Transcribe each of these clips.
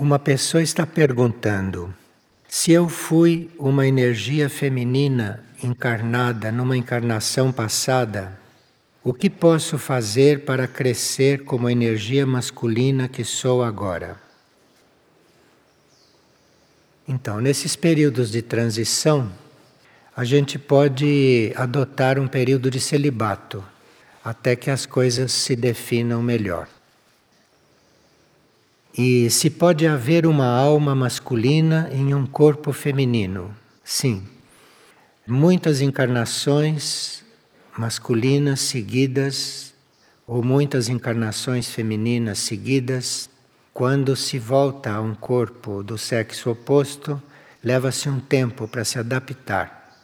Uma pessoa está perguntando: se eu fui uma energia feminina encarnada numa encarnação passada, o que posso fazer para crescer como a energia masculina que sou agora? Então, nesses períodos de transição, a gente pode adotar um período de celibato até que as coisas se definam melhor. E se pode haver uma alma masculina em um corpo feminino? Sim. Muitas encarnações masculinas seguidas, ou muitas encarnações femininas seguidas, quando se volta a um corpo do sexo oposto, leva-se um tempo para se adaptar.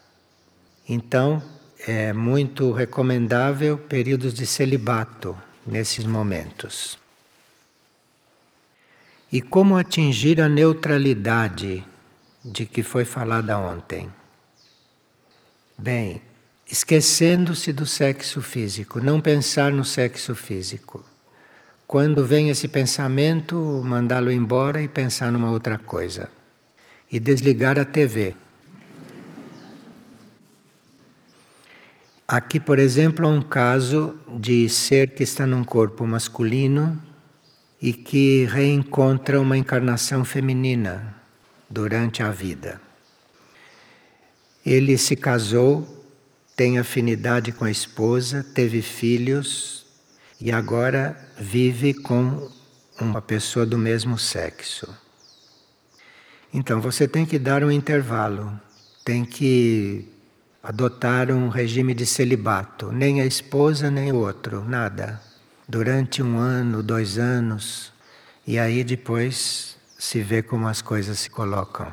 Então, é muito recomendável períodos de celibato nesses momentos. E como atingir a neutralidade de que foi falada ontem? Bem, esquecendo-se do sexo físico, não pensar no sexo físico. Quando vem esse pensamento, mandá-lo embora e pensar numa outra coisa. E desligar a TV. Aqui, por exemplo, há um caso de ser que está num corpo masculino e que reencontra uma encarnação feminina durante a vida. Ele se casou, tem afinidade com a esposa, teve filhos e agora vive com uma pessoa do mesmo sexo. Então você tem que dar um intervalo, tem que adotar um regime de celibato, nem a esposa nem o outro, nada durante um ano, dois anos, e aí depois se vê como as coisas se colocam.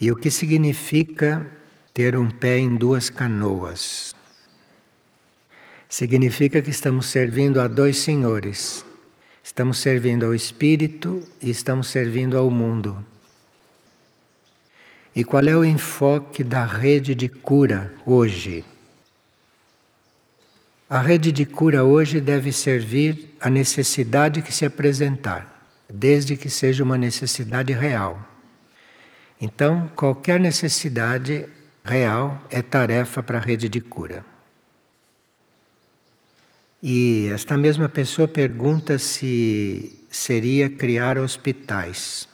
E o que significa ter um pé em duas canoas? Significa que estamos servindo a dois senhores. Estamos servindo ao espírito e estamos servindo ao mundo. E qual é o enfoque da rede de cura hoje? A rede de cura hoje deve servir à necessidade que se apresentar, desde que seja uma necessidade real. Então, qualquer necessidade real é tarefa para a rede de cura. E esta mesma pessoa pergunta se seria criar hospitais.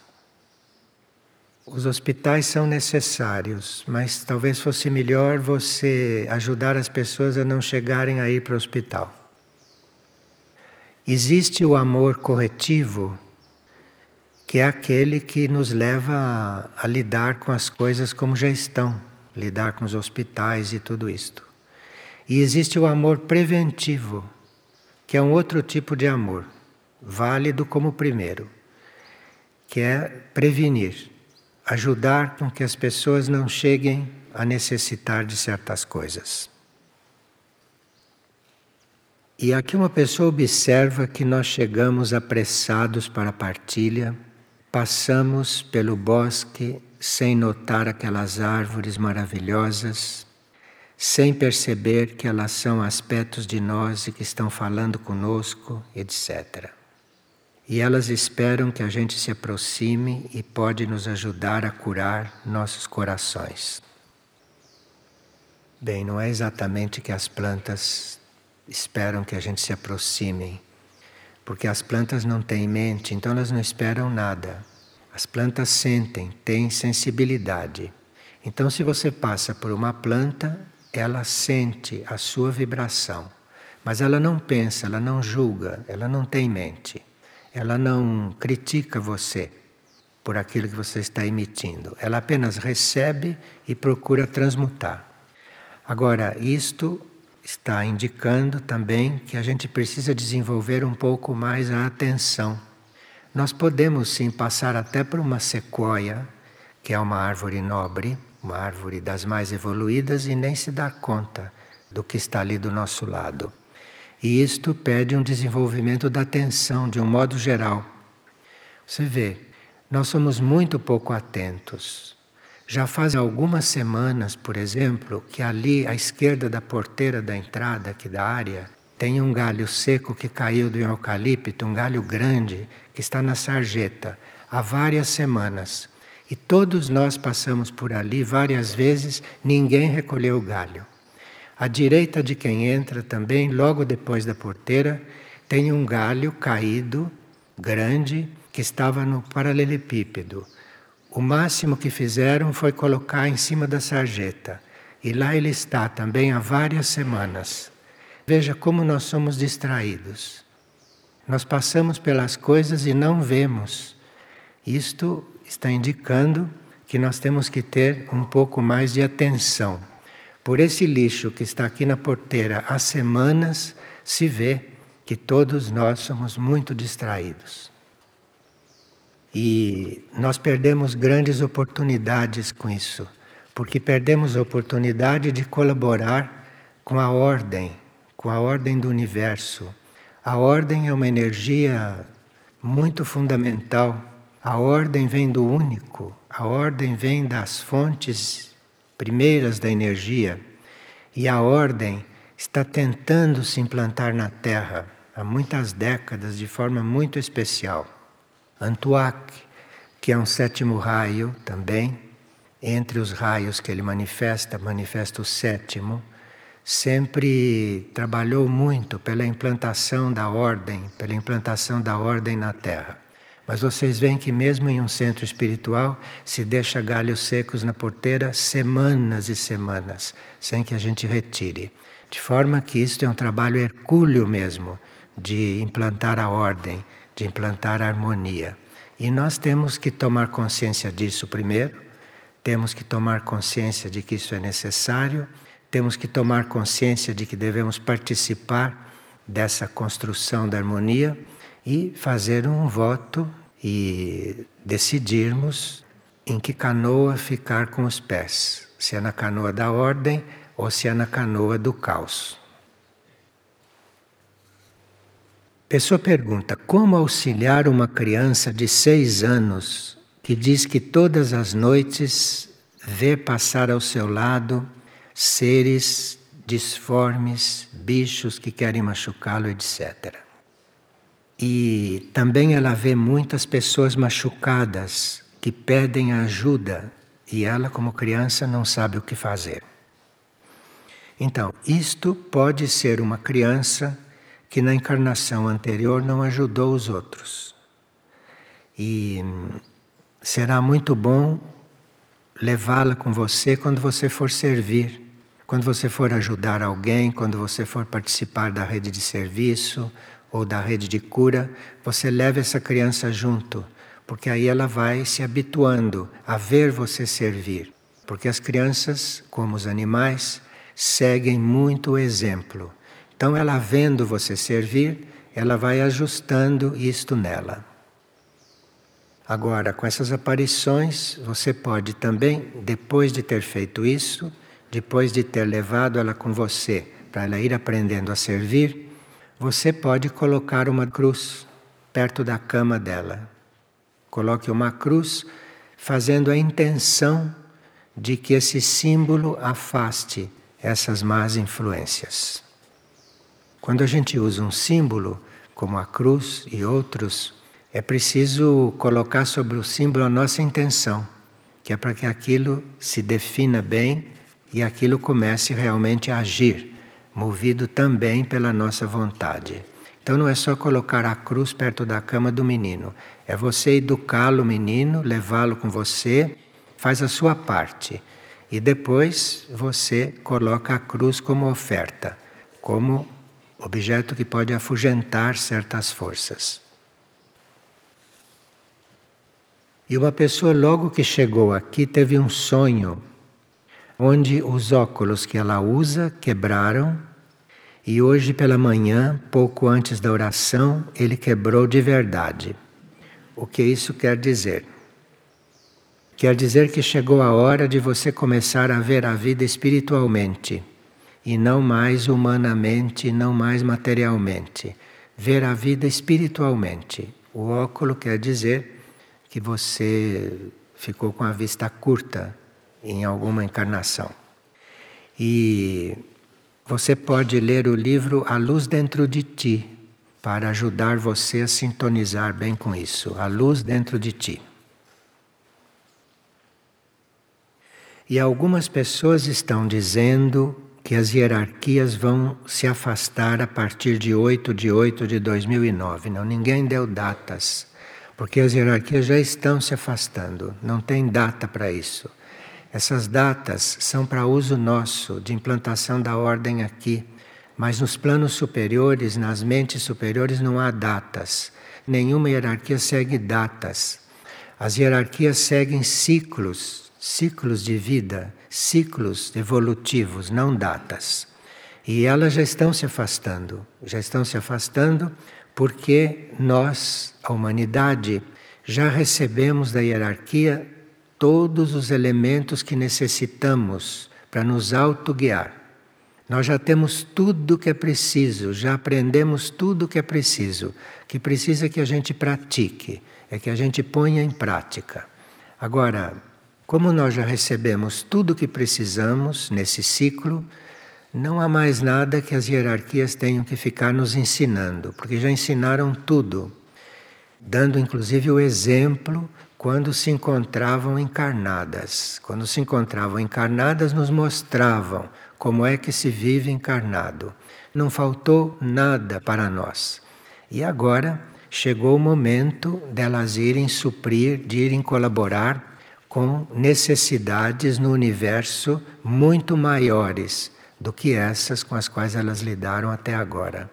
Os hospitais são necessários, mas talvez fosse melhor você ajudar as pessoas a não chegarem a ir para o hospital. Existe o amor corretivo, que é aquele que nos leva a, a lidar com as coisas como já estão, lidar com os hospitais e tudo isto. E existe o amor preventivo, que é um outro tipo de amor, válido como o primeiro, que é prevenir ajudar com que as pessoas não cheguem a necessitar de certas coisas. E aqui uma pessoa observa que nós chegamos apressados para a partilha, passamos pelo bosque sem notar aquelas árvores maravilhosas, sem perceber que elas são aspectos de nós e que estão falando conosco, etc. E elas esperam que a gente se aproxime e pode nos ajudar a curar nossos corações. Bem, não é exatamente que as plantas esperam que a gente se aproxime, porque as plantas não têm mente, então elas não esperam nada. As plantas sentem, têm sensibilidade. Então, se você passa por uma planta, ela sente a sua vibração, mas ela não pensa, ela não julga, ela não tem mente. Ela não critica você por aquilo que você está emitindo. Ela apenas recebe e procura transmutar. Agora, isto está indicando também que a gente precisa desenvolver um pouco mais a atenção. Nós podemos sim passar até por uma sequoia, que é uma árvore nobre, uma árvore das mais evoluídas, e nem se dar conta do que está ali do nosso lado. E isto pede um desenvolvimento da atenção de um modo geral. Você vê, nós somos muito pouco atentos. Já faz algumas semanas, por exemplo, que ali à esquerda da porteira da entrada aqui da área tem um galho seco que caiu do eucalipto, um galho grande, que está na sarjeta há várias semanas. E todos nós passamos por ali várias vezes, ninguém recolheu o galho. À direita de quem entra também, logo depois da porteira, tem um galho caído, grande, que estava no paralelepípedo. O máximo que fizeram foi colocar em cima da sarjeta. E lá ele está também há várias semanas. Veja como nós somos distraídos. Nós passamos pelas coisas e não vemos. Isto está indicando que nós temos que ter um pouco mais de atenção. Por esse lixo que está aqui na porteira há semanas, se vê que todos nós somos muito distraídos. E nós perdemos grandes oportunidades com isso, porque perdemos a oportunidade de colaborar com a ordem, com a ordem do universo. A ordem é uma energia muito fundamental a ordem vem do único, a ordem vem das fontes primeiras da energia. E a ordem está tentando se implantar na Terra há muitas décadas de forma muito especial. Antuak, que é um sétimo raio também, entre os raios que ele manifesta, manifesta o sétimo, sempre trabalhou muito pela implantação da ordem, pela implantação da ordem na Terra. Mas vocês veem que, mesmo em um centro espiritual, se deixa galhos secos na porteira semanas e semanas, sem que a gente retire. De forma que isto é um trabalho hercúleo mesmo, de implantar a ordem, de implantar a harmonia. E nós temos que tomar consciência disso primeiro, temos que tomar consciência de que isso é necessário, temos que tomar consciência de que devemos participar dessa construção da harmonia e fazer um voto e decidirmos em que canoa ficar com os pés, se é na canoa da ordem ou se é na canoa do caos. Pessoa pergunta: como auxiliar uma criança de seis anos que diz que todas as noites vê passar ao seu lado seres disformes, bichos que querem machucá-lo, etc. E também ela vê muitas pessoas machucadas que pedem ajuda e ela, como criança, não sabe o que fazer. Então, isto pode ser uma criança que na encarnação anterior não ajudou os outros. E será muito bom levá-la com você quando você for servir, quando você for ajudar alguém, quando você for participar da rede de serviço ou da rede de cura, você leva essa criança junto, porque aí ela vai se habituando a ver você servir. Porque as crianças, como os animais, seguem muito o exemplo. Então, ela vendo você servir, ela vai ajustando isto nela. Agora, com essas aparições, você pode também, depois de ter feito isso, depois de ter levado ela com você para ela ir aprendendo a servir, você pode colocar uma cruz perto da cama dela. Coloque uma cruz fazendo a intenção de que esse símbolo afaste essas más influências. Quando a gente usa um símbolo, como a cruz e outros, é preciso colocar sobre o símbolo a nossa intenção, que é para que aquilo se defina bem e aquilo comece realmente a agir movido também pela nossa vontade. Então não é só colocar a cruz perto da cama do menino, é você educá-lo, menino, levá-lo com você, faz a sua parte. E depois você coloca a cruz como oferta, como objeto que pode afugentar certas forças. E uma pessoa, logo que chegou aqui, teve um sonho onde os óculos que ela usa quebraram e hoje pela manhã, pouco antes da oração, ele quebrou de verdade. O que isso quer dizer? Quer dizer que chegou a hora de você começar a ver a vida espiritualmente e não mais humanamente, não mais materialmente. Ver a vida espiritualmente. O óculo quer dizer que você ficou com a vista curta em alguma encarnação. E você pode ler o livro A Luz Dentro de Ti, para ajudar você a sintonizar bem com isso. A luz dentro de ti. E algumas pessoas estão dizendo que as hierarquias vão se afastar a partir de 8 de 8 de 2009. Não, ninguém deu datas, porque as hierarquias já estão se afastando, não tem data para isso. Essas datas são para uso nosso, de implantação da ordem aqui. Mas nos planos superiores, nas mentes superiores, não há datas. Nenhuma hierarquia segue datas. As hierarquias seguem ciclos, ciclos de vida, ciclos evolutivos, não datas. E elas já estão se afastando, já estão se afastando porque nós, a humanidade, já recebemos da hierarquia todos os elementos que necessitamos para nos autoguiar. Nós já temos tudo o que é preciso, já aprendemos tudo o que é preciso. O que precisa é que a gente pratique, é que a gente ponha em prática. Agora, como nós já recebemos tudo o que precisamos nesse ciclo, não há mais nada que as hierarquias tenham que ficar nos ensinando, porque já ensinaram tudo, dando inclusive o exemplo quando se encontravam encarnadas. Quando se encontravam encarnadas, nos mostravam como é que se vive encarnado. Não faltou nada para nós. E agora chegou o momento delas irem suprir, de irem colaborar com necessidades no universo muito maiores do que essas com as quais elas lidaram até agora.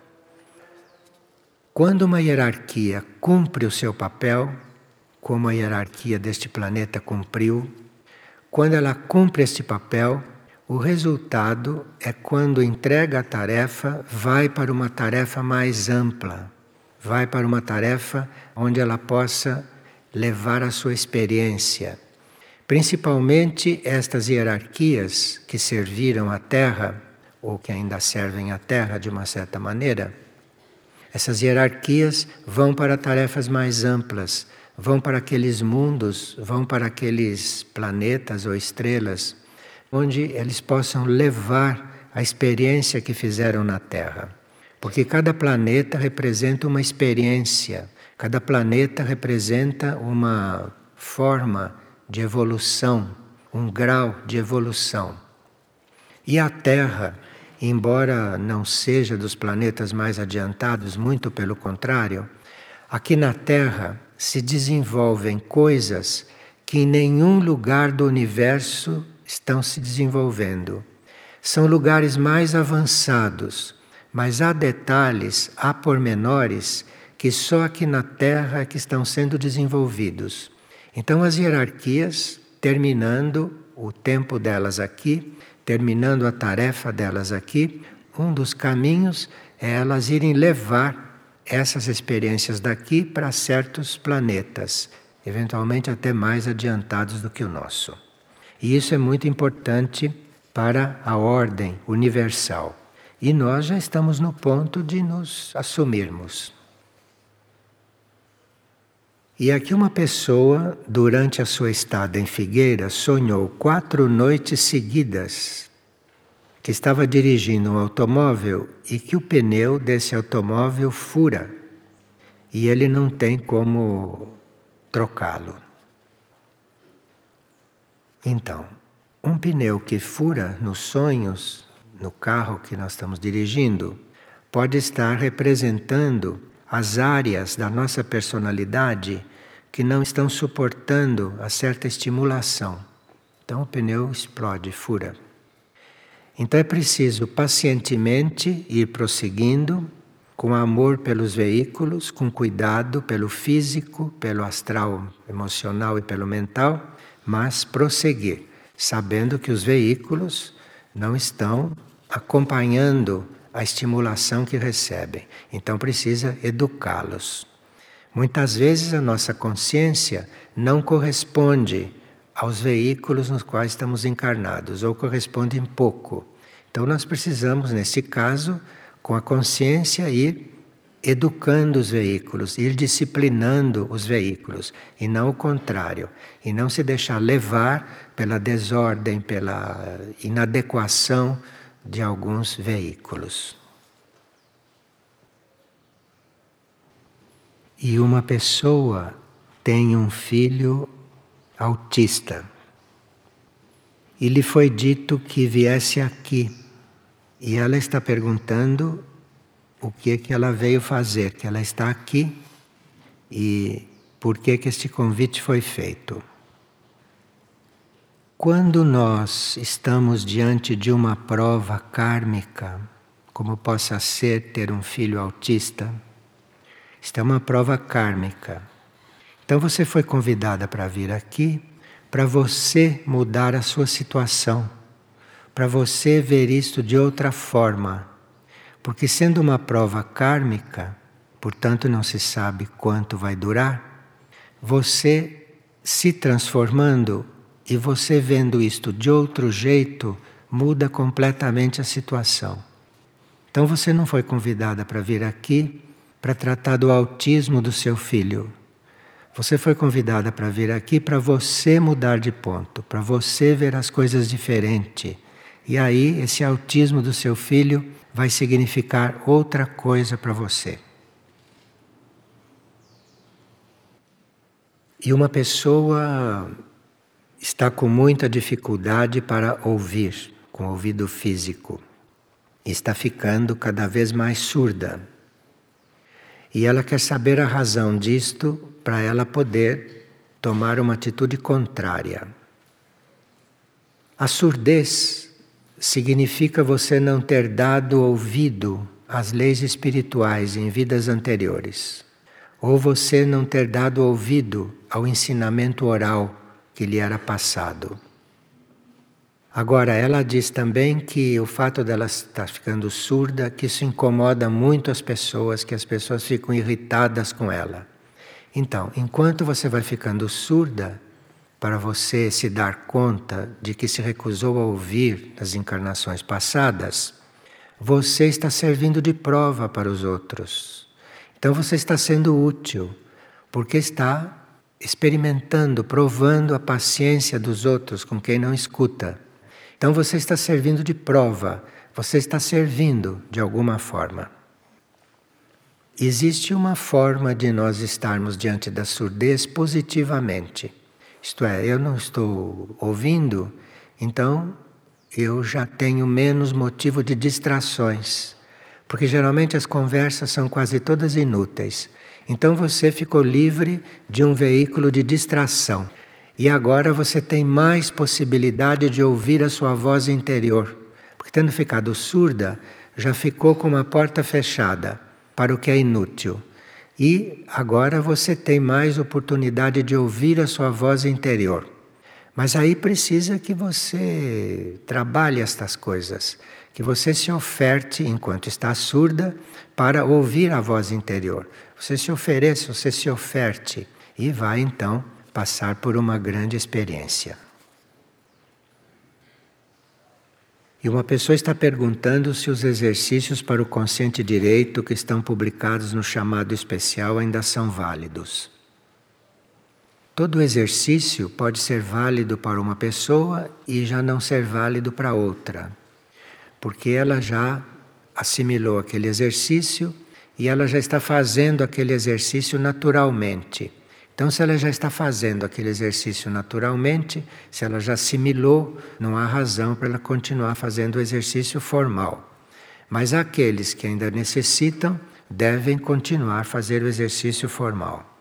Quando uma hierarquia cumpre o seu papel, como a hierarquia deste planeta cumpriu, quando ela cumpre este papel, o resultado é quando entrega a tarefa, vai para uma tarefa mais ampla, vai para uma tarefa onde ela possa levar a sua experiência. Principalmente estas hierarquias que serviram à Terra, ou que ainda servem à Terra de uma certa maneira, essas hierarquias vão para tarefas mais amplas, vão para aqueles mundos, vão para aqueles planetas ou estrelas, onde eles possam levar a experiência que fizeram na Terra. Porque cada planeta representa uma experiência, cada planeta representa uma forma de evolução, um grau de evolução. E a Terra, embora não seja dos planetas mais adiantados, muito pelo contrário, aqui na Terra se desenvolvem coisas que em nenhum lugar do universo estão se desenvolvendo. São lugares mais avançados, mas há detalhes, há pormenores que só aqui na Terra que estão sendo desenvolvidos. Então as hierarquias, terminando o tempo delas aqui, terminando a tarefa delas aqui, um dos caminhos é elas irem levar essas experiências daqui para certos planetas, eventualmente até mais adiantados do que o nosso. E isso é muito importante para a ordem universal. E nós já estamos no ponto de nos assumirmos. E aqui uma pessoa, durante a sua estada em Figueira, sonhou quatro noites seguidas que estava dirigindo um automóvel e que o pneu desse automóvel fura e ele não tem como trocá-lo. Então, um pneu que fura nos sonhos, no carro que nós estamos dirigindo, pode estar representando as áreas da nossa personalidade que não estão suportando a certa estimulação. Então o pneu explode, fura. Então é preciso pacientemente ir prosseguindo, com amor pelos veículos, com cuidado pelo físico, pelo astral emocional e pelo mental, mas prosseguir, sabendo que os veículos não estão acompanhando a estimulação que recebem. Então precisa educá-los. Muitas vezes a nossa consciência não corresponde aos veículos nos quais estamos encarnados, ou correspondem pouco. Então nós precisamos, nesse caso, com a consciência, ir educando os veículos, ir disciplinando os veículos, e não o contrário, e não se deixar levar pela desordem, pela inadequação de alguns veículos. E uma pessoa tem um filho autista. E lhe foi dito que viesse aqui. E ela está perguntando o que é que ela veio fazer, que ela está aqui e por que que este convite foi feito. Quando nós estamos diante de uma prova kármica, como possa ser ter um filho autista, isto é uma prova kármica. Então você foi convidada para vir aqui para você mudar a sua situação, para você ver isto de outra forma. Porque sendo uma prova kármica, portanto não se sabe quanto vai durar, você se transformando e você vendo isto de outro jeito, muda completamente a situação. Então você não foi convidada para vir aqui para tratar do autismo do seu filho. Você foi convidada para vir aqui para você mudar de ponto, para você ver as coisas diferente. E aí, esse autismo do seu filho vai significar outra coisa para você. E uma pessoa está com muita dificuldade para ouvir, com o ouvido físico. Está ficando cada vez mais surda. E ela quer saber a razão disto para ela poder tomar uma atitude contrária. A surdez significa você não ter dado ouvido às leis espirituais em vidas anteriores, ou você não ter dado ouvido ao ensinamento oral que lhe era passado. Agora, ela diz também que o fato dela estar ficando surda, que isso incomoda muito as pessoas, que as pessoas ficam irritadas com ela. Então, enquanto você vai ficando surda, para você se dar conta de que se recusou a ouvir nas encarnações passadas, você está servindo de prova para os outros. Então você está sendo útil, porque está experimentando, provando a paciência dos outros com quem não escuta. Então você está servindo de prova, você está servindo de alguma forma. Existe uma forma de nós estarmos diante da surdez positivamente. Isto é, eu não estou ouvindo, então eu já tenho menos motivo de distrações. Porque geralmente as conversas são quase todas inúteis. Então você ficou livre de um veículo de distração. E agora você tem mais possibilidade de ouvir a sua voz interior. Porque tendo ficado surda, já ficou com uma porta fechada para o que é inútil. E agora você tem mais oportunidade de ouvir a sua voz interior. Mas aí precisa que você trabalhe estas coisas, que você se oferte enquanto está surda para ouvir a voz interior. Você se ofereça, você se oferte e vai então passar por uma grande experiência. E uma pessoa está perguntando se os exercícios para o consciente direito que estão publicados no chamado especial ainda são válidos. Todo exercício pode ser válido para uma pessoa e já não ser válido para outra, porque ela já assimilou aquele exercício e ela já está fazendo aquele exercício naturalmente. Então, se ela já está fazendo aquele exercício naturalmente, se ela já assimilou, não há razão para ela continuar fazendo o exercício formal. Mas aqueles que ainda necessitam devem continuar a fazer o exercício formal.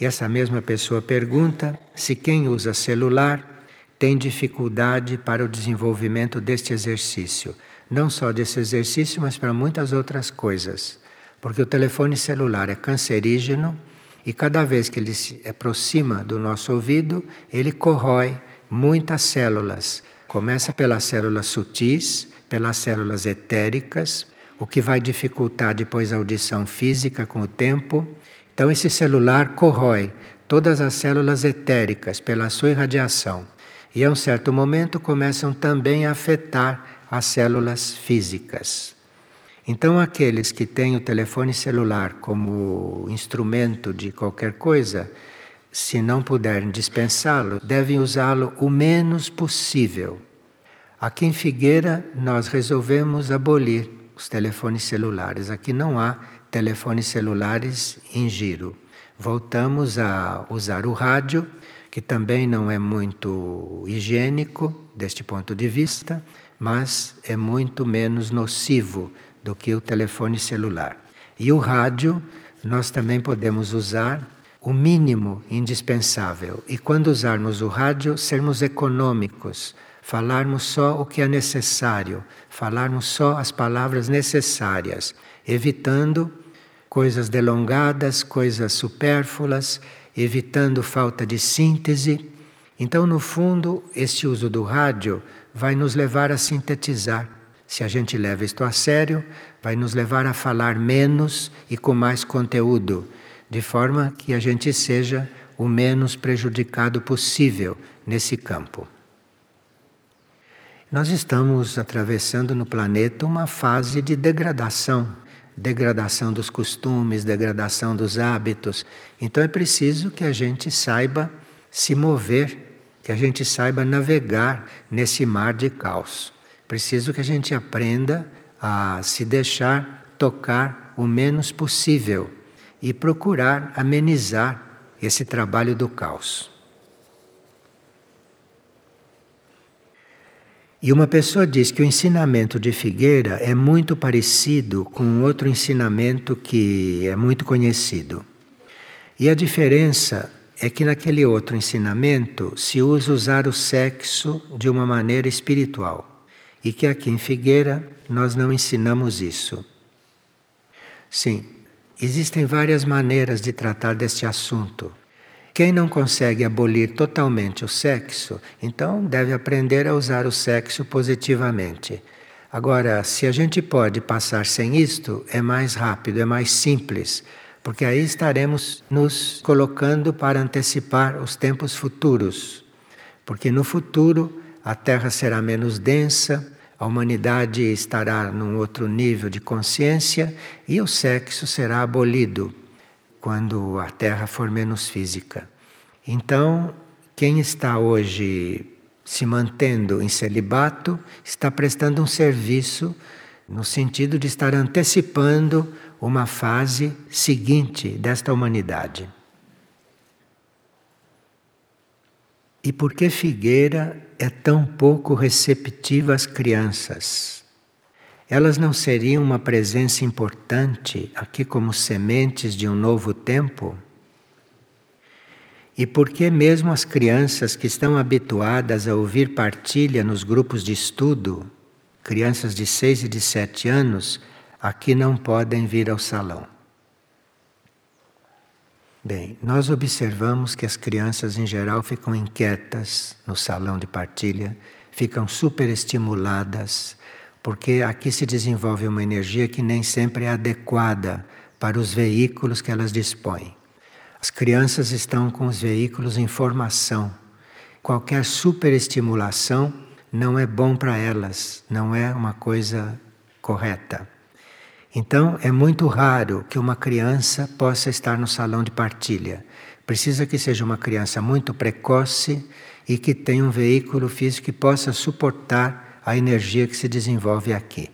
E essa mesma pessoa pergunta se quem usa celular tem dificuldade para o desenvolvimento deste exercício. Não só desse exercício, mas para muitas outras coisas. Porque o telefone celular é cancerígeno e cada vez que ele se aproxima do nosso ouvido, ele corrói muitas células. Começa pelas células sutis, pelas células etéricas, o que vai dificultar depois a audição física com o tempo. Então, esse celular corrói todas as células etéricas pela sua irradiação. E a um certo momento começam também a afetar as células físicas. Então, aqueles que têm o telefone celular como instrumento de qualquer coisa, se não puderem dispensá-lo, devem usá-lo o menos possível. Aqui em Figueira, nós resolvemos abolir os telefones celulares. Aqui não há telefones celulares em giro. Voltamos a usar o rádio, que também não é muito higiênico deste ponto de vista, mas é muito menos nocivo do que o telefone celular. E o rádio, nós também podemos usar o mínimo indispensável. E quando usarmos o rádio, sermos econômicos, falarmos só o que é necessário, falarmos só as palavras necessárias, evitando coisas delongadas, coisas supérfluas, evitando falta de síntese. Então, no fundo, este uso do rádio vai nos levar a sintetizar. Se a gente leva isto a sério, vai nos levar a falar menos e com mais conteúdo, de forma que a gente seja o menos prejudicado possível nesse campo. Nós estamos atravessando no planeta uma fase de degradação degradação dos costumes, degradação dos hábitos. Então é preciso que a gente saiba se mover, que a gente saiba navegar nesse mar de caos. Preciso que a gente aprenda a se deixar tocar o menos possível e procurar amenizar esse trabalho do caos. E uma pessoa diz que o ensinamento de Figueira é muito parecido com outro ensinamento que é muito conhecido. E a diferença é que naquele outro ensinamento se usa usar o sexo de uma maneira espiritual. E que aqui em Figueira nós não ensinamos isso. Sim, existem várias maneiras de tratar deste assunto. Quem não consegue abolir totalmente o sexo, então deve aprender a usar o sexo positivamente. Agora, se a gente pode passar sem isto, é mais rápido, é mais simples, porque aí estaremos nos colocando para antecipar os tempos futuros. Porque no futuro a Terra será menos densa, a humanidade estará num outro nível de consciência e o sexo será abolido quando a Terra for menos física. Então, quem está hoje se mantendo em celibato está prestando um serviço no sentido de estar antecipando uma fase seguinte desta humanidade. E por que Figueira é tão pouco receptiva às crianças? elas não seriam uma presença importante aqui como sementes de um novo tempo? E por que mesmo as crianças que estão habituadas a ouvir partilha nos grupos de estudo, crianças de seis e de sete anos, aqui não podem vir ao salão? Bem, nós observamos que as crianças em geral ficam inquietas no salão de partilha, ficam superestimuladas, porque aqui se desenvolve uma energia que nem sempre é adequada para os veículos que elas dispõem. As crianças estão com os veículos em formação. Qualquer superestimulação não é bom para elas, não é uma coisa correta. Então, é muito raro que uma criança possa estar no salão de partilha. Precisa que seja uma criança muito precoce e que tenha um veículo físico que possa suportar a energia que se desenvolve aqui.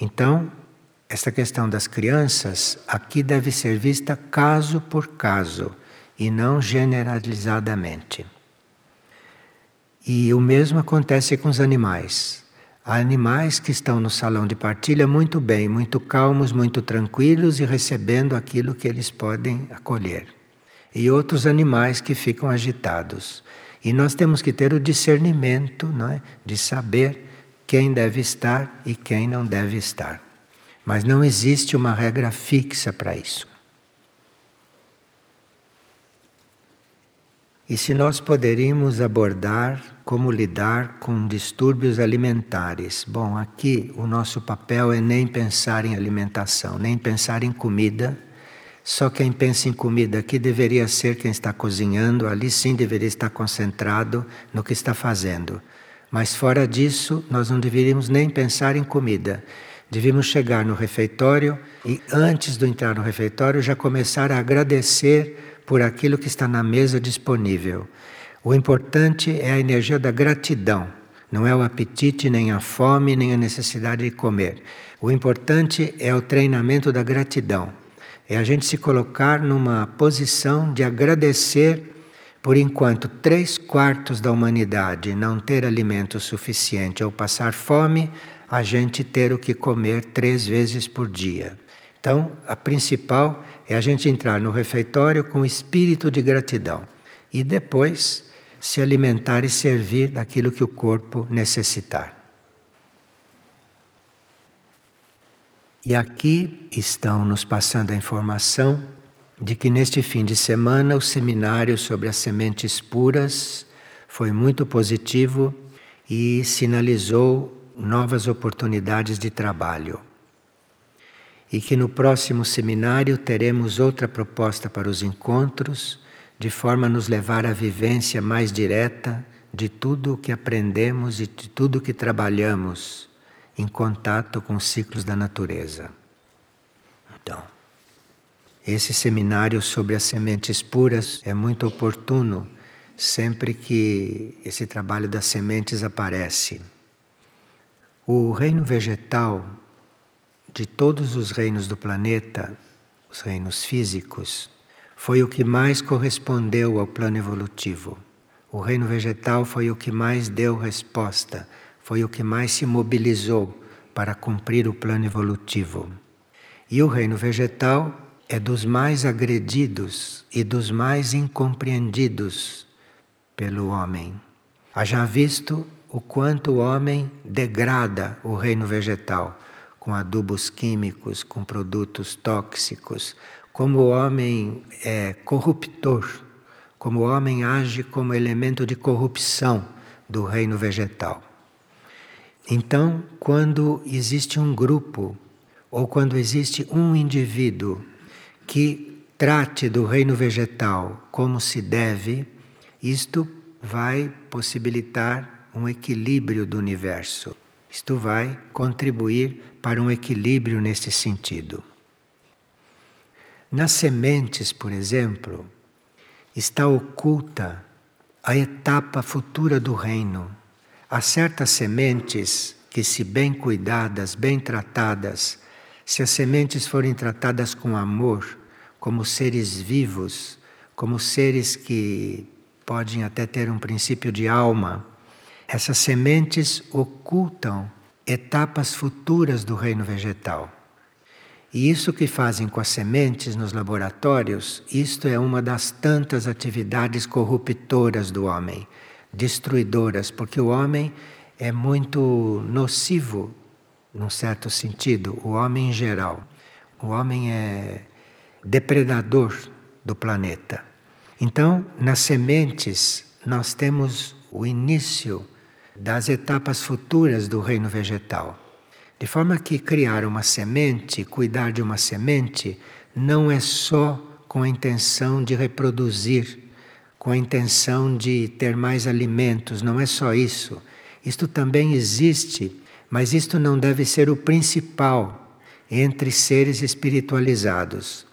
Então, esta questão das crianças aqui deve ser vista caso por caso e não generalizadamente. E o mesmo acontece com os animais. Há animais que estão no salão de partilha muito bem, muito calmos, muito tranquilos e recebendo aquilo que eles podem acolher. E outros animais que ficam agitados. E nós temos que ter o discernimento não é? de saber quem deve estar e quem não deve estar. Mas não existe uma regra fixa para isso. E se nós poderíamos abordar como lidar com distúrbios alimentares? Bom, aqui o nosso papel é nem pensar em alimentação, nem pensar em comida só quem pensa em comida aqui deveria ser quem está cozinhando, ali sim deveria estar concentrado no que está fazendo. Mas fora disso, nós não deveríamos nem pensar em comida. Devíamos chegar no refeitório e, antes de entrar no refeitório, já começar a agradecer por aquilo que está na mesa disponível. O importante é a energia da gratidão, Não é o apetite, nem a fome, nem a necessidade de comer. O importante é o treinamento da gratidão. É a gente se colocar numa posição de agradecer por enquanto três quartos da humanidade não ter alimento suficiente ou passar fome, a gente ter o que comer três vezes por dia. Então, a principal é a gente entrar no refeitório com espírito de gratidão e depois se alimentar e servir daquilo que o corpo necessitar. E aqui estão nos passando a informação de que neste fim de semana o seminário sobre as sementes puras foi muito positivo e sinalizou novas oportunidades de trabalho. E que no próximo seminário teremos outra proposta para os encontros, de forma a nos levar à vivência mais direta de tudo o que aprendemos e de tudo o que trabalhamos em contato com os ciclos da natureza. Então, esse seminário sobre as sementes puras é muito oportuno sempre que esse trabalho das sementes aparece. O reino vegetal, de todos os reinos do planeta, os reinos físicos, foi o que mais correspondeu ao plano evolutivo. O reino vegetal foi o que mais deu resposta, foi o que mais se mobilizou para cumprir o plano evolutivo. E o reino vegetal é dos mais agredidos e dos mais incompreendidos pelo homem. Haja visto o quanto o homem degrada o reino vegetal com adubos químicos, com produtos tóxicos, como o homem é corruptor, como o homem age como elemento de corrupção do reino vegetal. Então, quando existe um grupo ou quando existe um indivíduo que trate do reino vegetal como se deve, isto vai possibilitar um equilíbrio do universo. Isto vai contribuir para um equilíbrio nesse sentido. Nas sementes, por exemplo, está oculta a etapa futura do reino. Há certas sementes que, se bem cuidadas, bem tratadas, se as sementes forem tratadas com amor, como seres vivos, como seres que podem até ter um princípio de alma, essas sementes ocultam etapas futuras do reino vegetal. E isso que fazem com as sementes nos laboratórios, isto é uma das tantas atividades corruptoras do homem, destruidoras, porque o homem é muito nocivo num certo sentido, o homem em geral. O homem é depredador do planeta. Então, nas sementes, nós temos o início das etapas futuras do reino vegetal. De forma que criar uma semente, cuidar de uma semente, não é só com a intenção de reproduzir, com a intenção de ter mais alimentos, não é só isso. Isto também existe mas isto não deve ser o principal entre seres espiritualizados.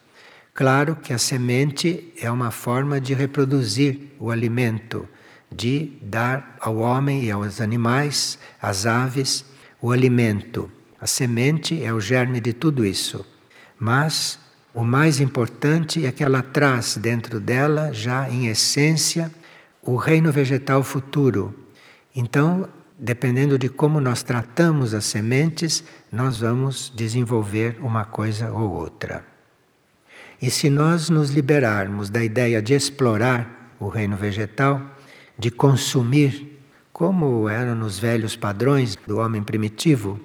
Claro que a semente é uma forma de reproduzir o alimento, de dar ao homem e aos animais, às aves, o alimento. A semente é o germe de tudo isso. Mas o mais importante é que ela traz dentro dela, já em essência, o reino vegetal futuro. Então, dependendo de como nós tratamos as sementes, nós vamos desenvolver uma coisa ou outra. E se nós nos liberarmos da ideia de explorar o reino vegetal, de consumir, como eram nos velhos padrões do homem primitivo,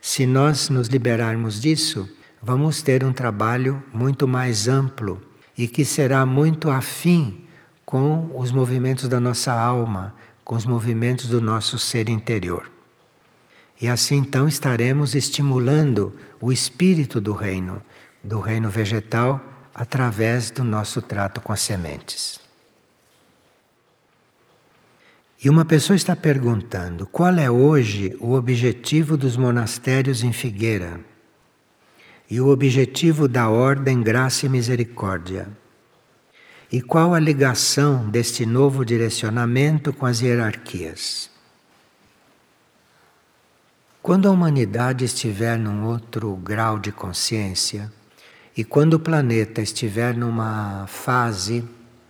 se nós nos liberarmos disso, vamos ter um trabalho muito mais amplo e que será muito afim com os movimentos da nossa alma, com os movimentos do nosso ser interior. E assim então estaremos estimulando o espírito do reino, do reino vegetal, através do nosso trato com as sementes. E uma pessoa está perguntando qual é hoje o objetivo dos monastérios em Figueira e o objetivo da Ordem Graça e Misericórdia. E qual a ligação deste novo direcionamento com as hierarquias? Quando a humanidade estiver num outro grau de consciência e quando o planeta estiver numa fase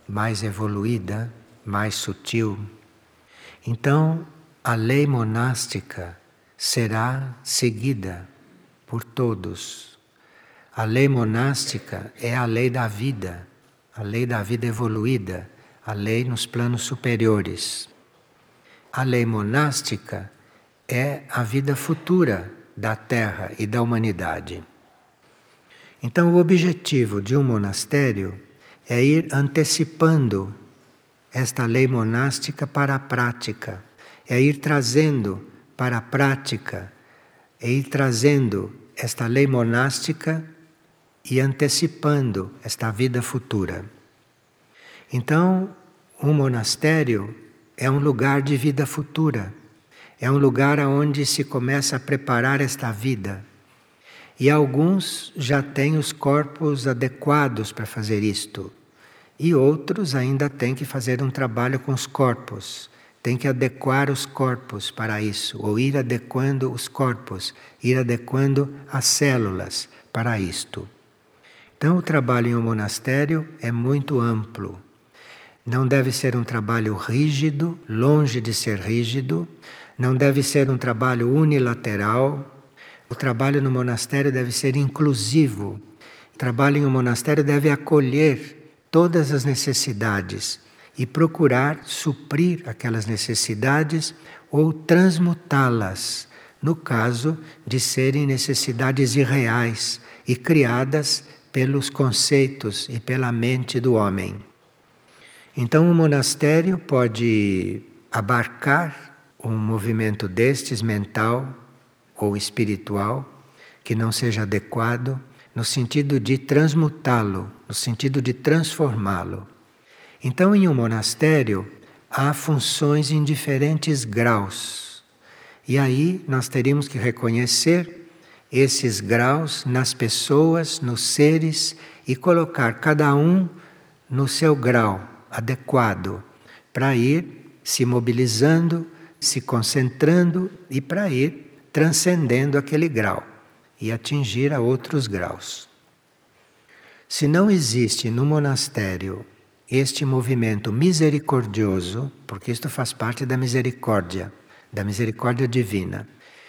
mais evoluída, mais sutil, então a lei monástica será seguida por todos. A lei monástica é a lei da vida, a lei da vida evoluída, a lei nos planos superiores. A lei monástica é a vida futura da Terra e da humanidade. Então, o objetivo de um monastério é ir antecipando esta lei monástica para a prática, é ir trazendo para a prática, é ir trazendo esta lei monástica e antecipando esta vida futura. Então, um monastério é um lugar de vida futura, é um lugar onde se começa a preparar esta vida. E alguns já têm os corpos adequados para fazer isto, e outros ainda têm que fazer um trabalho com os corpos, têm que adequar os corpos para isso, ou ir adequando os corpos, ir adequando as células para isto. Então, o trabalho em um monastério é muito amplo. Não deve ser um trabalho rígido, longe de ser rígido, não deve ser um trabalho unilateral. O trabalho no monastério deve ser inclusivo. O trabalho em um monastério deve acolher todas as necessidades e procurar suprir aquelas necessidades ou transmutá-las, no caso de serem necessidades irreais e criadas pelos conceitos e pela mente do homem. Então, o monastério pode abarcar um movimento destes, mental ou espiritual, que não seja adequado, no sentido de transmutá-lo, no sentido de transformá-lo. Então, em um monastério, há funções em diferentes graus. E aí nós teríamos que reconhecer esses graus nas pessoas, nos seres e colocar cada um no seu grau adequado para ir se mobilizando, se concentrando e para ir transcendendo aquele grau e atingir a outros graus. Se não existe no monastério este movimento misericordioso, porque isto faz parte da misericórdia, da misericórdia divina.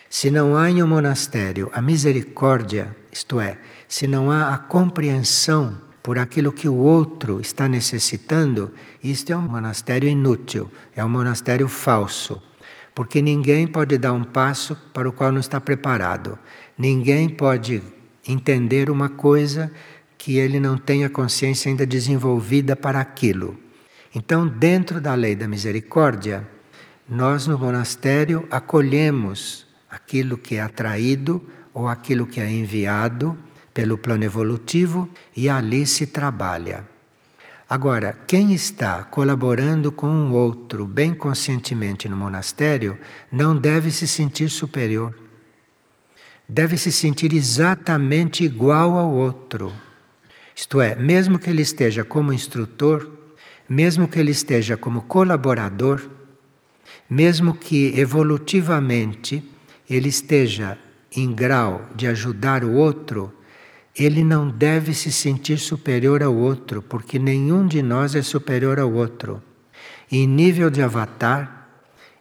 Se não há em um monastério a misericórdia, isto é, se não há a compreensão por aquilo que o outro está necessitando, isto é um monastério inútil, é um monastério falso. Porque ninguém pode dar um passo para o qual não está preparado. Ninguém pode entender uma coisa que ele não tenha consciência ainda desenvolvida para aquilo. Então, dentro da lei da misericórdia, nós no monastério acolhemos aquilo que é atraído ou aquilo que é enviado pelo plano evolutivo e ali se trabalha. Agora, quem está colaborando com um outro bem conscientemente no monastério não deve se sentir superior. Deve se sentir exatamente igual ao outro. Isto é, mesmo que ele esteja como instrutor, mesmo que ele esteja como colaborador, mesmo que evolutivamente ele esteja em grau de ajudar o outro, ele não deve se sentir superior ao outro, porque nenhum de nós é superior ao outro. Em nível de avatar,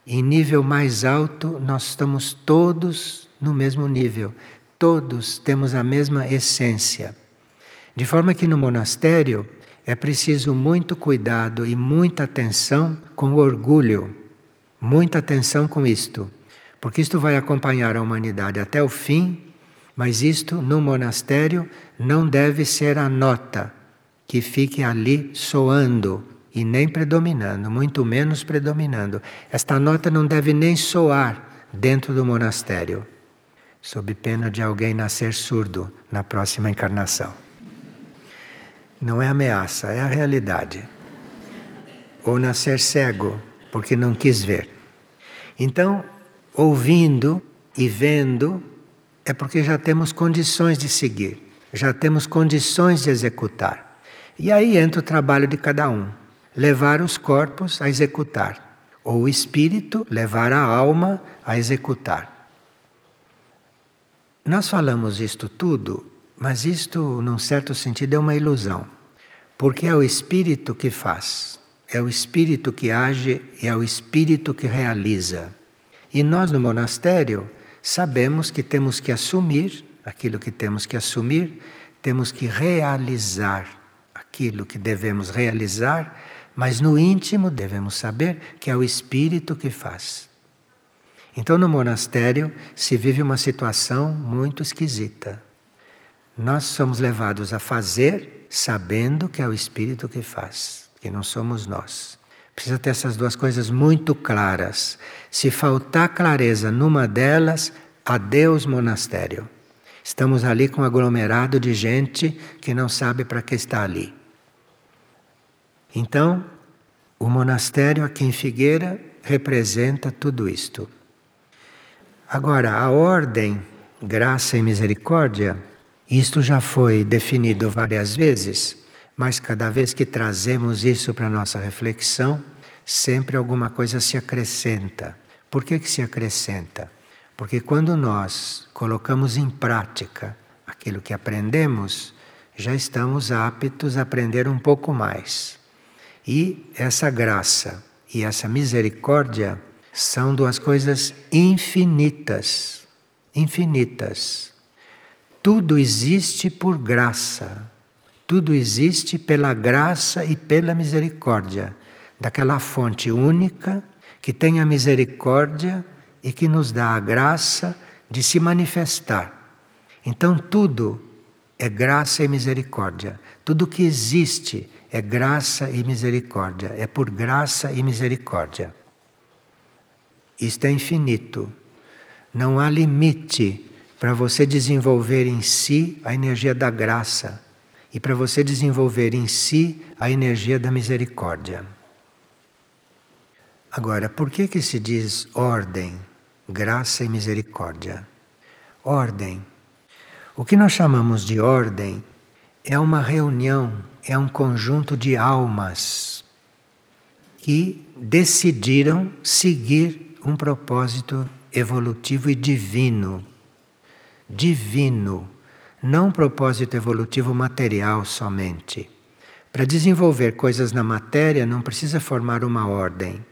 em nível mais alto, nós estamos todos no mesmo nível, todos temos a mesma essência. De forma que no monastério é preciso muito cuidado e muita atenção com o orgulho, muita atenção com isto, porque isto vai acompanhar a humanidade até o fim mas isto no monastério não deve ser a nota que fique ali soando e nem predominando, muito menos predominando. Esta nota não deve nem soar dentro do monastério, sob pena de alguém nascer surdo na próxima encarnação. Não é ameaça, é a realidade. Ou nascer cego porque não quis ver. Então, ouvindo e vendo, é porque já temos condições de seguir, já temos condições de executar. E aí entra o trabalho de cada um: levar os corpos a executar, ou o espírito levar a alma a executar. Nós falamos isto tudo, mas isto, num certo sentido, é uma ilusão. Porque é o espírito que faz, é o espírito que age é o espírito que realiza. E nós no monastério sabemos que temos que assumir aquilo que temos que assumir, temos que realizar aquilo que devemos realizar, mas no íntimo devemos saber que é o espírito que faz. Então no monastério se vive uma situação muito esquisita. Nós somos levados a fazer sabendo que é o espírito que faz, que não somos nós. Precisa ter essas duas coisas muito claras. Se faltar clareza numa delas, adeus monastério. Estamos ali com um aglomerado de gente que não sabe para que está ali. Então, o monastério aqui em Figueira representa tudo isto. Agora, a ordem, graça e misericórdia, isto já foi definido várias vezes mas cada vez que trazemos isso para a nossa reflexão, sempre alguma coisa se acrescenta. Por que, que se acrescenta? Porque quando nós colocamos em prática aquilo que aprendemos, já estamos aptos a aprender um pouco mais. E essa graça e essa misericórdia são duas coisas infinitas. Infinitas. Tudo existe por graça. Tudo existe pela graça e pela misericórdia daquela fonte única que tem a misericórdia e que nos dá a graça de se manifestar. Então tudo é graça e misericórdia. Tudo que existe é graça e misericórdia. É por graça e misericórdia. Isto é infinito. Não há limite para você desenvolver em si a energia da graça e para você desenvolver em si a energia da misericórdia. Agora, por que que se diz ordem, graça e misericórdia? Ordem. O que nós chamamos de ordem é uma reunião, é um conjunto de almas que decidiram seguir um propósito evolutivo e divino. Divino não propósito evolutivo material somente. Para desenvolver coisas na matéria não precisa formar uma ordem.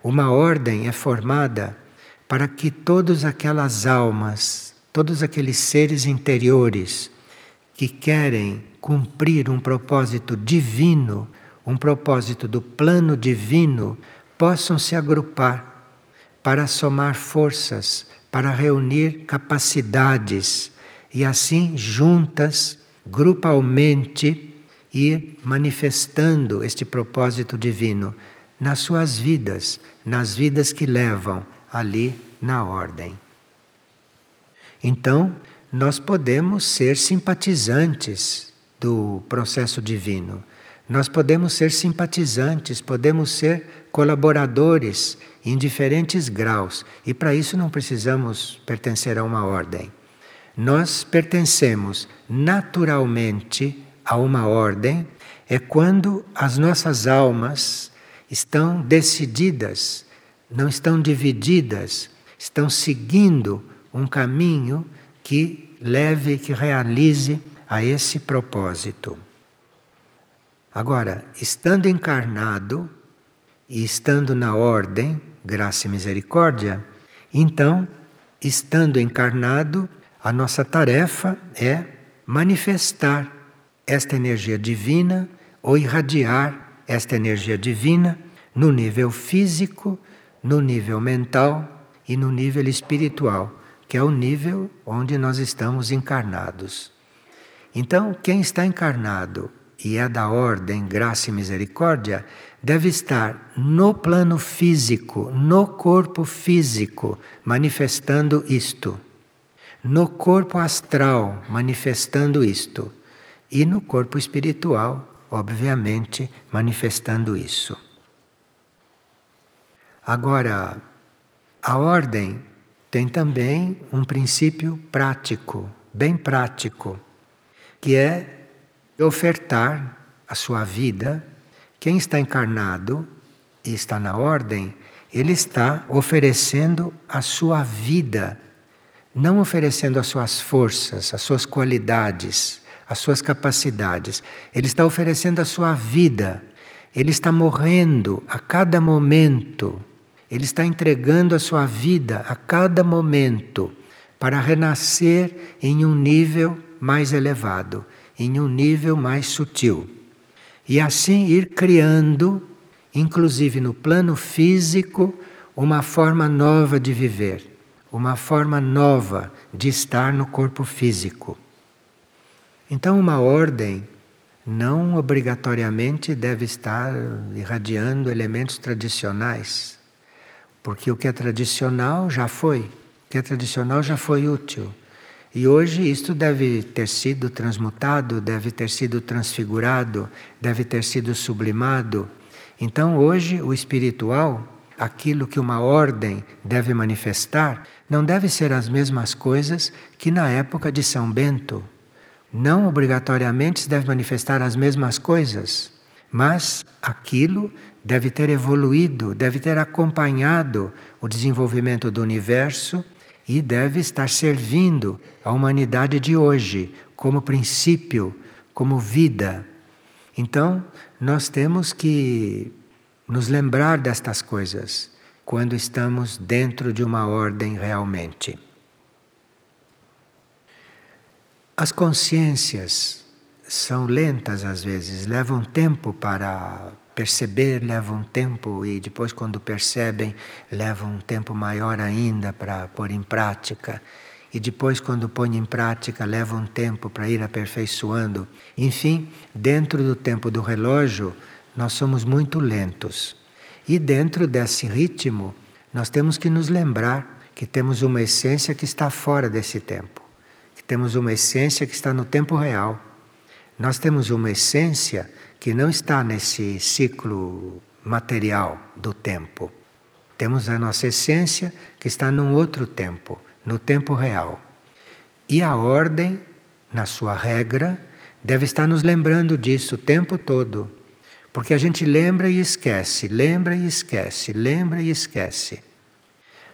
Uma ordem é formada para que todas aquelas almas, todos aqueles seres interiores que querem cumprir um propósito divino, um propósito do plano divino, possam se agrupar para somar forças, para reunir capacidades e assim juntas, grupalmente, ir manifestando este propósito divino nas suas vidas, nas vidas que levam ali na ordem. Então, nós podemos ser simpatizantes do processo divino. Nós podemos ser simpatizantes, podemos ser colaboradores em diferentes graus, e para isso não precisamos pertencer a uma ordem. Nós pertencemos naturalmente a uma ordem, é quando as nossas almas estão decididas, não estão divididas, estão seguindo um caminho que leve, que realize a esse propósito. Agora, estando encarnado e estando na ordem, graça e misericórdia, então, estando encarnado, a nossa tarefa é manifestar esta energia divina ou irradiar esta energia divina no nível físico, no nível mental e no nível espiritual, que é o nível onde nós estamos encarnados. Então, quem está encarnado e é da ordem graça e misericórdia, deve estar no plano físico, no corpo físico, manifestando isto no corpo astral, manifestando isto, e no corpo espiritual, obviamente, manifestando isso. Agora, a ordem tem também um princípio prático, bem prático, que é ofertar a sua vida. Quem está encarnado e está na ordem, ele está oferecendo a sua vida não oferecendo as suas forças, as suas qualidades, as suas capacidades. Ele está oferecendo a sua vida. Ele está morrendo a cada momento. Ele está entregando a sua vida a cada momento para renascer em um nível mais elevado, em um nível mais sutil. E assim ir criando, inclusive no plano físico, uma forma nova de viver, uma forma nova de estar no corpo físico. Então, uma ordem não obrigatoriamente deve estar irradiando elementos tradicionais, porque o que é tradicional já foi, o que é tradicional já foi útil. E hoje isto deve ter sido transmutado, deve ter sido transfigurado, deve ter sido sublimado. Então, hoje, o espiritual, aquilo que uma ordem deve manifestar, não deve ser as mesmas coisas que na época de São Bento não obrigatoriamente se deve manifestar as mesmas coisas, mas aquilo deve ter evoluído, deve ter acompanhado o desenvolvimento do universo e deve estar servindo a humanidade de hoje como princípio, como vida. Então, nós temos que nos lembrar destas coisas quando estamos dentro de uma ordem realmente. As consciências são lentas às vezes, levam tempo para perceber, levam tempo e depois, quando percebem, levam um tempo maior ainda para pôr em prática. E depois, quando põe em prática, leva um tempo para ir aperfeiçoando. Enfim, dentro do tempo do relógio, nós somos muito lentos. E dentro desse ritmo, nós temos que nos lembrar que temos uma essência que está fora desse tempo temos uma essência que está no tempo real. Nós temos uma essência que não está nesse ciclo material do tempo. Temos a nossa essência que está num outro tempo, no tempo real. E a ordem, na sua regra, deve estar nos lembrando disso o tempo todo. Porque a gente lembra e esquece, lembra e esquece, lembra e esquece.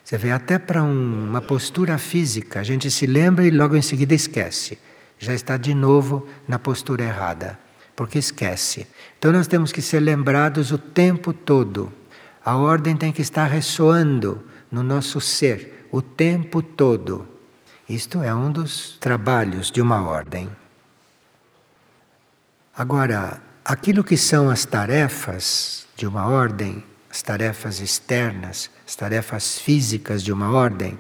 Você vê, até para um, uma postura física, a gente se lembra e logo em seguida esquece. Já está de novo na postura errada, porque esquece. Então nós temos que ser lembrados o tempo todo. A ordem tem que estar ressoando no nosso ser o tempo todo. Isto é um dos trabalhos de uma ordem. Agora, aquilo que são as tarefas de uma ordem, as tarefas externas, as tarefas físicas de uma ordem,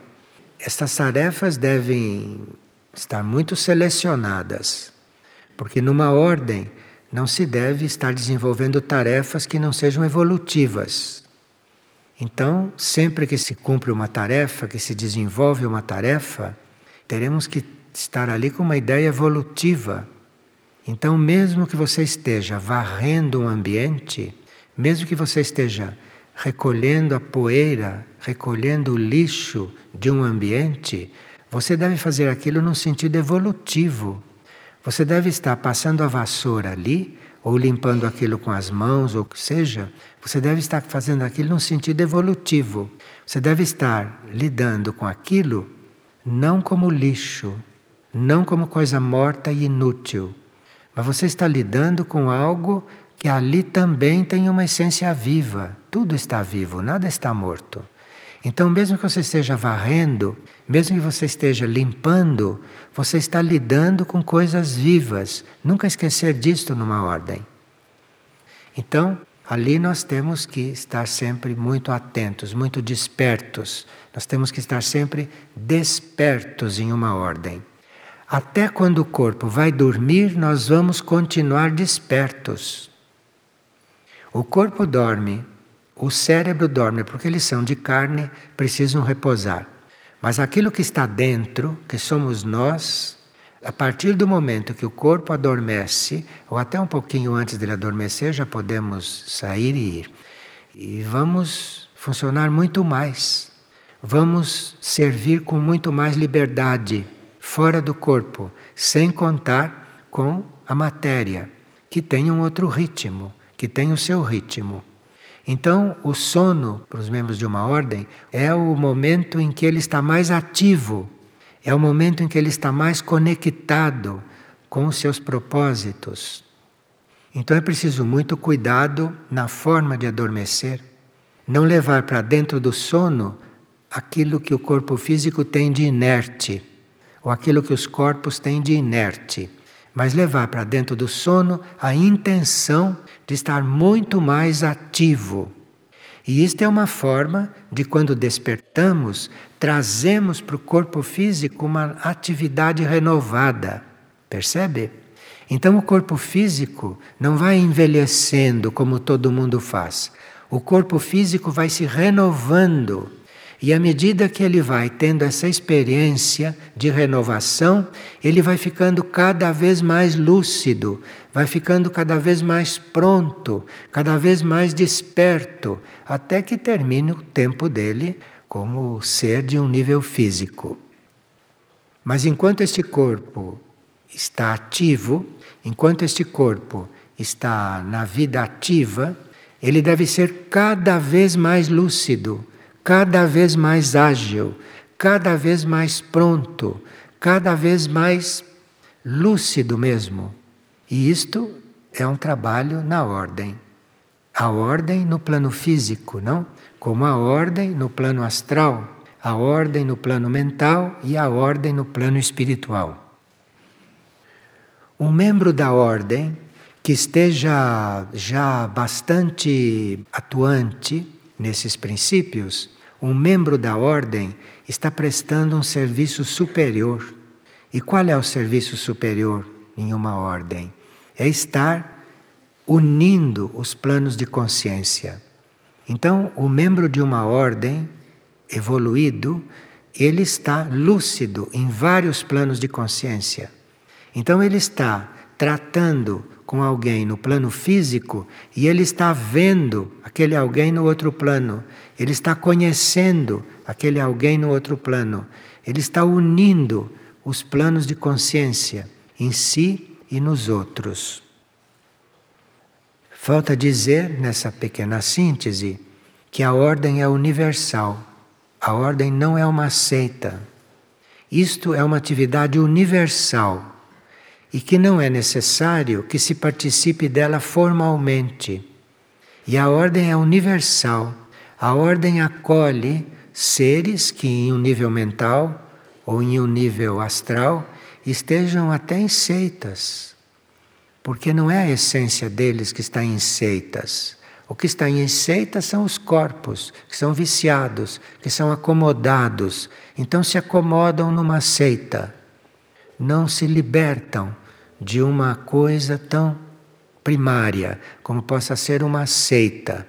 estas tarefas devem estar muito selecionadas, porque numa ordem não se deve estar desenvolvendo tarefas que não sejam evolutivas. Então, sempre que se cumpre uma tarefa, que se desenvolve uma tarefa, teremos que estar ali com uma ideia evolutiva. Então, mesmo que você esteja varrendo um ambiente, mesmo que você esteja recolhendo a poeira, recolhendo o lixo de um ambiente, você deve fazer aquilo num sentido evolutivo. Você deve estar passando a vassoura ali, ou limpando aquilo com as mãos, ou o que seja. Você deve estar fazendo aquilo num sentido evolutivo. Você deve estar lidando com aquilo não como lixo, não como coisa morta e inútil, mas você está lidando com algo que ali também tem uma essência viva. Tudo está vivo, nada está morto. Então, mesmo que você esteja varrendo, mesmo que você esteja limpando, você está lidando com coisas vivas. Nunca esquecer disto numa ordem. Então, ali nós temos que estar sempre muito atentos, muito despertos. Nós temos que estar sempre despertos em uma ordem. Até quando o corpo vai dormir, nós vamos continuar despertos. O corpo dorme, o cérebro dorme, porque eles são de carne, precisam repousar. Mas aquilo que está dentro, que somos nós, a partir do momento que o corpo adormece, ou até um pouquinho antes dele adormecer, já podemos sair e ir. E vamos funcionar muito mais. Vamos servir com muito mais liberdade, fora do corpo, sem contar com a matéria, que tem um outro ritmo que tem o seu ritmo. Então, o sono, para os membros de uma ordem, é o momento em que ele está mais ativo, É o momento em que ele está mais conectado com os seus propósitos. Então é preciso muito cuidado na forma de adormecer. Não levar para dentro do sono aquilo que o corpo físico tem de inerte, ou aquilo que os corpos têm de inerte, mas levar para dentro do sono a intenção de estar muito mais ativo. E isto é uma forma de, quando despertamos, trazemos para o corpo físico uma atividade renovada. Percebe? Então o corpo físico não vai envelhecendo como todo mundo faz. O corpo físico vai se renovando. E à medida que ele vai tendo essa experiência de renovação, ele vai ficando cada vez mais lúcido, vai ficando cada vez mais pronto, cada vez mais desperto, até que termine o tempo dele como ser de um nível físico. Mas enquanto este corpo está ativo, enquanto este corpo está na vida ativa, ele deve ser cada vez mais lúcido, cada vez mais ágil, cada vez mais pronto, cada vez mais lúcido mesmo. E isto é um trabalho na ordem. A ordem no plano físico, não? Como a ordem no plano astral, a ordem no plano mental e a ordem no plano espiritual. Um membro da ordem que esteja já bastante atuante nesses princípios, um membro da ordem está prestando um serviço superior. E qual é o serviço superior em uma ordem? É estar unindo os planos de consciência. Então, o membro de uma ordem evoluído, ele está lúcido em vários planos de consciência. Então ele está tratando com alguém no plano físico e ele está vendo aquele alguém no outro plano. Ele está conhecendo aquele alguém no outro plano. Ele está unindo os planos de consciência em si e nos outros. Falta dizer nessa pequena síntese que a ordem é universal. A ordem não é uma seita. Isto é uma atividade universal e que não é necessário que se participe dela formalmente. E a ordem é universal. A ordem acolhe seres que, em um nível mental ou em um nível astral, estejam até em seitas. Porque não é a essência deles que está em seitas. O que está em seitas são os corpos, que são viciados, que são acomodados. Então se acomodam numa seita não se libertam de uma coisa tão primária como possa ser uma seita.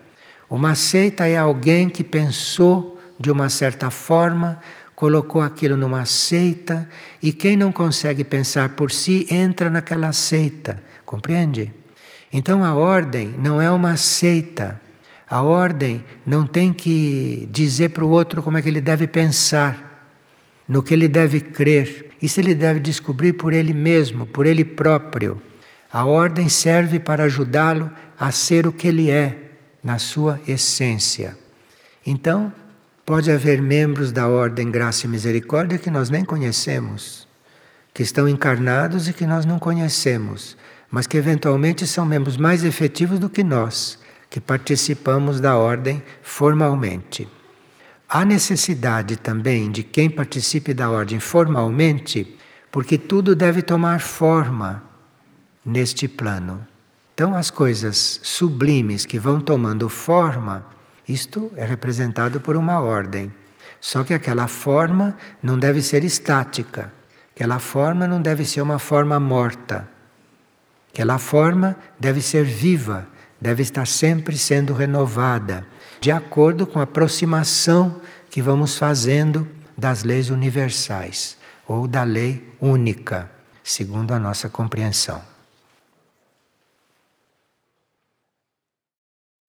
Uma seita é alguém que pensou de uma certa forma, colocou aquilo numa seita e quem não consegue pensar por si entra naquela seita, compreende? Então a ordem não é uma seita. A ordem não tem que dizer para o outro como é que ele deve pensar no que ele deve crer. Isso ele deve descobrir por ele mesmo, por ele próprio. A ordem serve para ajudá-lo a ser o que ele é, na sua essência. Então, pode haver membros da ordem Graça e Misericórdia que nós nem conhecemos, que estão encarnados e que nós não conhecemos, mas que eventualmente são membros mais efetivos do que nós, que participamos da ordem formalmente. Há necessidade também de quem participe da ordem formalmente, porque tudo deve tomar forma neste plano. Então, as coisas sublimes que vão tomando forma, isto é representado por uma ordem. Só que aquela forma não deve ser estática, aquela forma não deve ser uma forma morta. Aquela forma deve ser viva, deve estar sempre sendo renovada de acordo com a aproximação que vamos fazendo das leis universais ou da lei única, segundo a nossa compreensão.